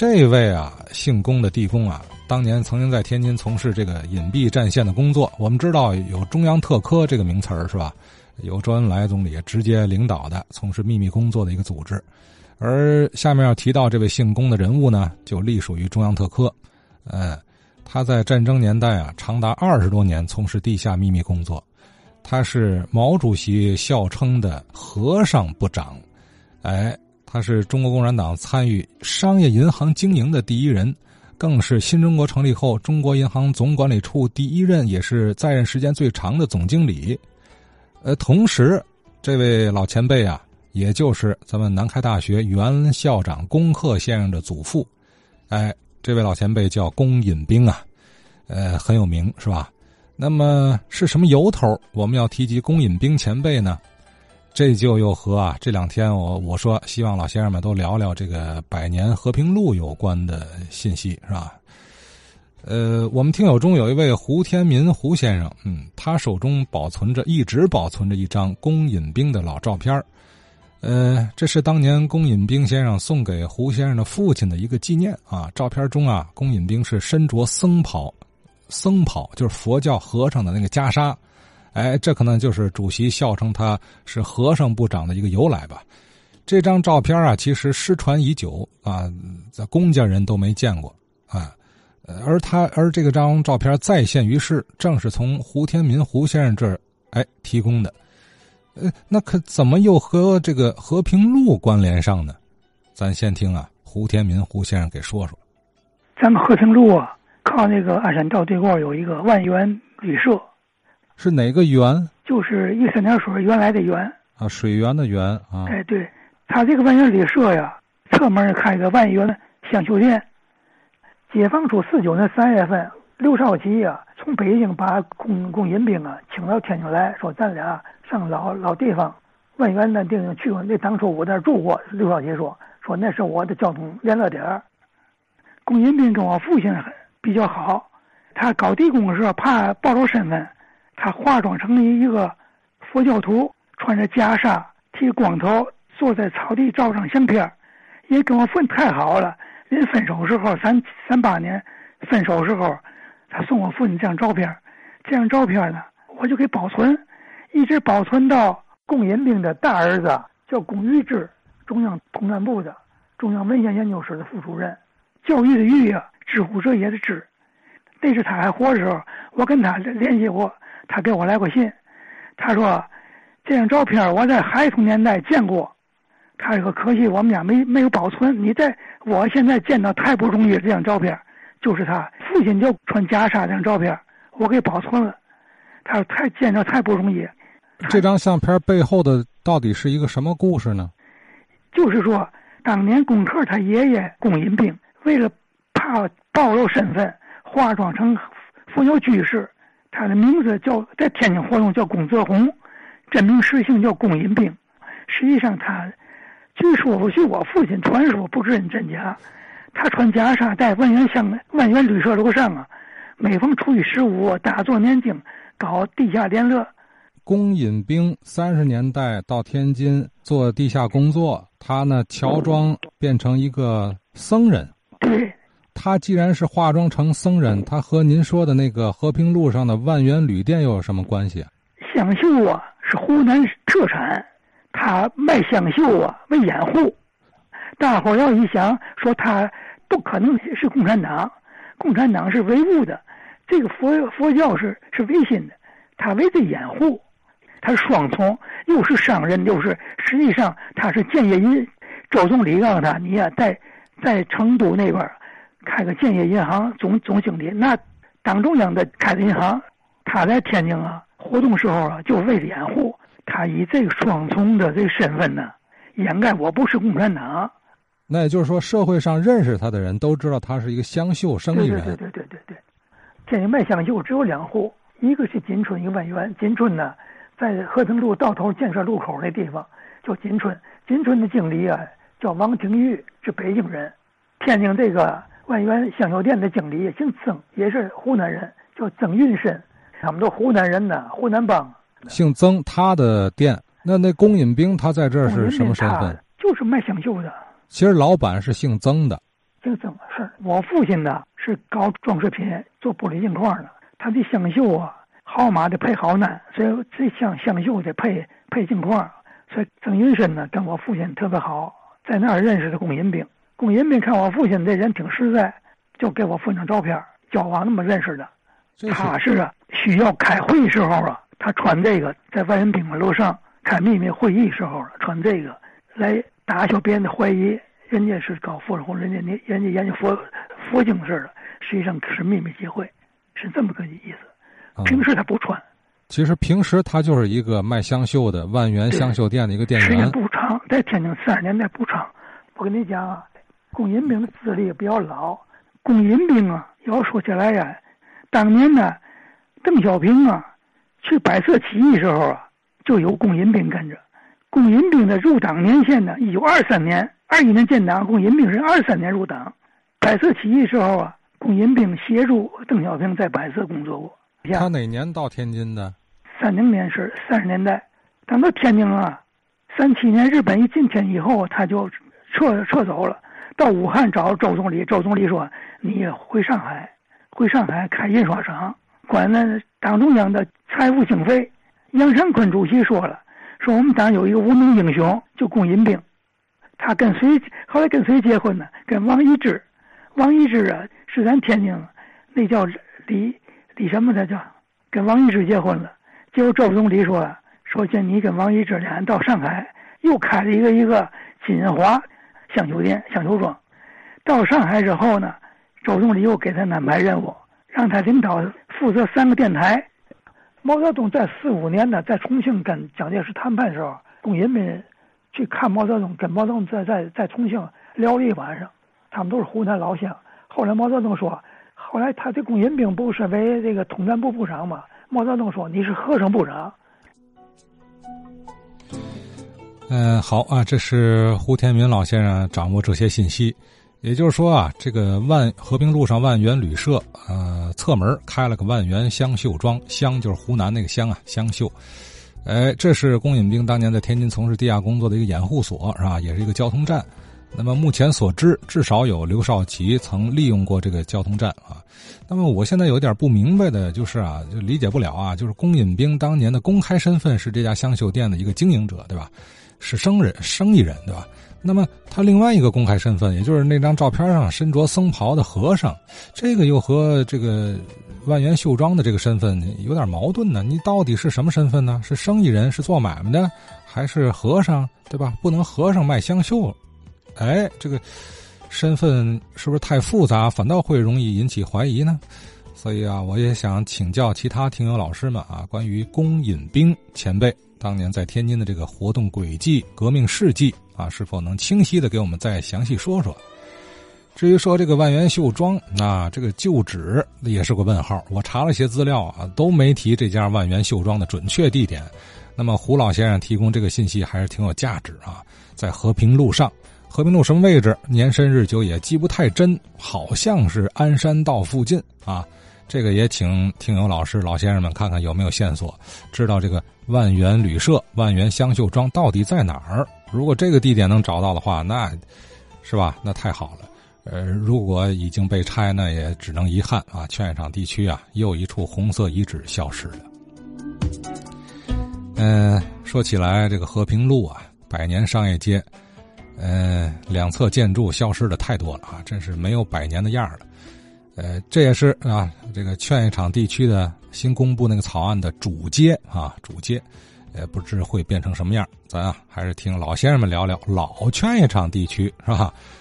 这位啊，姓龚的地公啊，当年曾经在天津从事这个隐蔽战线的工作。我们知道有中央特科这个名词儿是吧？由周恩来总理直接领导的从事秘密工作的一个组织。而下面要提到这位姓龚的人物呢，就隶属于中央特科。呃，他在战争年代啊，长达二十多年从事地下秘密工作。他是毛主席笑称的“和尚部长”，哎。他是中国共产党参与商业银行经营的第一人，更是新中国成立后中国银行总管理处第一任，也是在任时间最长的总经理。呃，同时，这位老前辈啊，也就是咱们南开大学原校长龚克先生的祖父。哎，这位老前辈叫龚引兵啊，呃，很有名，是吧？那么是什么由头？我们要提及龚引兵前辈呢？这就又和啊这两天我我说希望老先生们都聊聊这个百年和平路有关的信息是吧？呃，我们听友中有一位胡天民胡先生，嗯，他手中保存着一直保存着一张龚引兵的老照片呃，这是当年龚引兵先生送给胡先生的父亲的一个纪念啊。照片中啊，龚引兵是身着僧袍，僧袍就是佛教和尚的那个袈裟。哎，这可能就是主席笑称他是和尚部长的一个由来吧。这张照片啊，其实失传已久啊，在公家人都没见过啊。而他而这个张照片再现于世，正是从胡天民胡先生这儿哎提供的。呃，那可怎么又和这个和平路关联上呢？咱先听啊，胡天民胡先生给说说。咱们和平路啊，靠那个鞍山道对过有一个万源旅社。是哪个源？就是一三点水原来的源啊，水源的源啊。哎，对，他这个万源旅社呀，侧门开个万源香秀店。解放初四九年三月份，刘少奇呀从北京把龚龚引兵啊请到天津来说，咱俩上老老地方万源那地方去过。那当初我在那住过。刘少奇说说那是我的交通联络点儿。龚引兵跟我父亲比较好，他搞地工的时候怕暴露身份。他化妆成了一个佛教徒，穿着袈裟，剃光头，坐在草地照张相片也跟我分太好了。临分手时候，三三八年分手时候，他送我父亲这张照片这张照片呢，我就给保存，一直保存到龚引兵的大儿子叫龚玉芝，中央统战部的中央文献研究室的副主任，教育的育啊，知乎者也的知。那是他还活的时候，我跟他联系过。他给我来过信，他说这张照片我在孩童年代见过，他说可惜我们家没没有保存。你在我现在见到太不容易，这张照片就是他父亲就穿袈裟这张照片，我给保存了。他说太见着太不容易。这张相片背后的到底是一个什么故事呢？就是说，当年龚克他爷爷龚银兵为了怕暴露身份，化妆成富有居士。他的名字叫在天津活动叫龚泽红，真名实姓叫龚引兵。实际上他，据说据我父亲传说，不知真假。他穿袈裟，在万元香万元旅社楼上啊，每逢初一十五打坐念经，搞地下联络。龚引兵三十年代到天津做地下工作，他呢乔装变成一个僧人。对。他既然是化妆成僧人，他和您说的那个和平路上的万源旅店又有什么关系？香绣啊，是湖南特产，他卖香绣啊为掩护。大伙要一想，说他不可能是共产党，共产党是唯物的，这个佛佛教是是唯心的，他为这掩护，他双重，又是商人，又是实际上他是建业银，周总理告诉他，你呀在在成都那边。开个建业银行总总经理，那党中央的开的银行，他在天津啊活动时候啊，就为了掩护他以这个双重的这个身份呢，掩盖我不是共产党。那也就是说，社会上认识他的人都知道他是一个湘绣生意人。对对对对对对。天津卖香绣只有两户，一个是金春，一个万源。金春呢，在和平路到头建设路口那地方叫金春。金春的经理啊叫王廷玉，是北京人。天津这个。万源香绣店的经理姓曾，也是湖南人，叫曾运深。他们都湖南人呢，湖南帮。姓曾，他的店，那那龚引兵他在这儿是什么身份？就是卖香绣的。其实老板是姓曾的，就这么事儿。我父亲呢是搞装饰品，做玻璃镜框的，他的香绣啊，号码得配好呢，所以这香香绣得配配镜框。所以曾云深呢跟我父亲特别好，在那儿认识的龚银兵。龚银兵看我父亲这人挺实在，就给我附张照片，交往那么认识的。他是啊，需要开会时候啊，他穿这个在万人宾馆楼上开秘密会议时候穿这个来打消别人的怀疑，人家是搞佛红，人家你人家研究佛佛经似的，实际上是秘密集会，是这么个意思。平时他不穿。其实平时他就是一个卖香绣的万源香绣店的一个店员。时间不长，在天津三十年代不长。我跟你讲啊，龚银兵的资历比较老。龚银兵啊，要说起来呀。当年呢，邓小平啊去百色起义时候啊，就有龚银兵跟着。龚银兵的入党年限呢，一九二三年，二一年建党，龚银兵是二三年入党。百色起义时候啊，龚银兵协助邓小平在百色工作过。他哪年到天津的？三零年是三十年代。等到天津啊，三七年日本一进天以后，他就撤撤走了，到武汉找周总理。周总理说：“你回上海。”回上海开印刷厂，管那党中央的财务经费。杨尚昆主席说了，说我们党有一个无名英雄，就龚银兵。他跟谁后来跟谁结婚呢？跟王一之。王一之啊，是咱天津那叫李李什么的叫，跟王一之结婚了。结果周总理说，说见你跟王一之俩人到上海又开了一个一个金华香酒店、香酒庄。到上海之后呢？周总理又给他安排任务，让他领导负责三个电台。毛泽东在四五年呢，在重庆跟蒋介石谈判的时候，工人们去看毛泽东，跟毛泽东在在在重庆聊了一晚上。他们都是湖南老乡。后来毛泽东说，后来他这龚银兵不是为这个统战部部长吗？毛泽东说你是和尚部长。嗯，好啊，这是胡天民老先生掌握这些信息。也就是说啊，这个万和平路上万源旅社，呃，侧门开了个万源香绣庄，香就是湖南那个香啊，香绣。哎，这是龚引兵当年在天津从事地下工作的一个掩护所，是吧？也是一个交通站。那么目前所知，至少有刘少奇曾利用过这个交通站啊。那么我现在有点不明白的就是啊，就理解不了啊，就是龚引兵当年的公开身份是这家香绣店的一个经营者，对吧？是生人，生意人，对吧？那么他另外一个公开身份，也就是那张照片上身着僧袍的和尚，这个又和这个万源绣庄的这个身份有点矛盾呢。你到底是什么身份呢？是生意人，是做买卖的，还是和尚，对吧？不能和尚卖香绣，哎，这个身份是不是太复杂，反倒会容易引起怀疑呢？所以啊，我也想请教其他听友老师们啊，关于龚引兵前辈当年在天津的这个活动轨迹、革命事迹。啊，是否能清晰的给我们再详细说说？至于说这个万源绣庄，那这个旧址也是个问号。我查了些资料啊，都没提这家万源绣庄的准确地点。那么胡老先生提供这个信息还是挺有价值啊，在和平路上，和平路什么位置？年深日久也记不太真，好像是鞍山道附近啊。这个也请听友老师、老先生们看看有没有线索，知道这个万源旅社、万源香绣庄到底在哪儿？如果这个地点能找到的话，那，是吧？那太好了。呃，如果已经被拆，那也只能遗憾啊。劝业场地区啊，又一处红色遗址消失了。嗯，说起来，这个和平路啊，百年商业街，嗯，两侧建筑消失的太多了啊，真是没有百年的样了。呃，这也是啊，这个劝业场地区的新公布那个草案的主街啊，主街。也不知会变成什么样，咱啊还是听老先生们聊聊老劝业场地区是吧？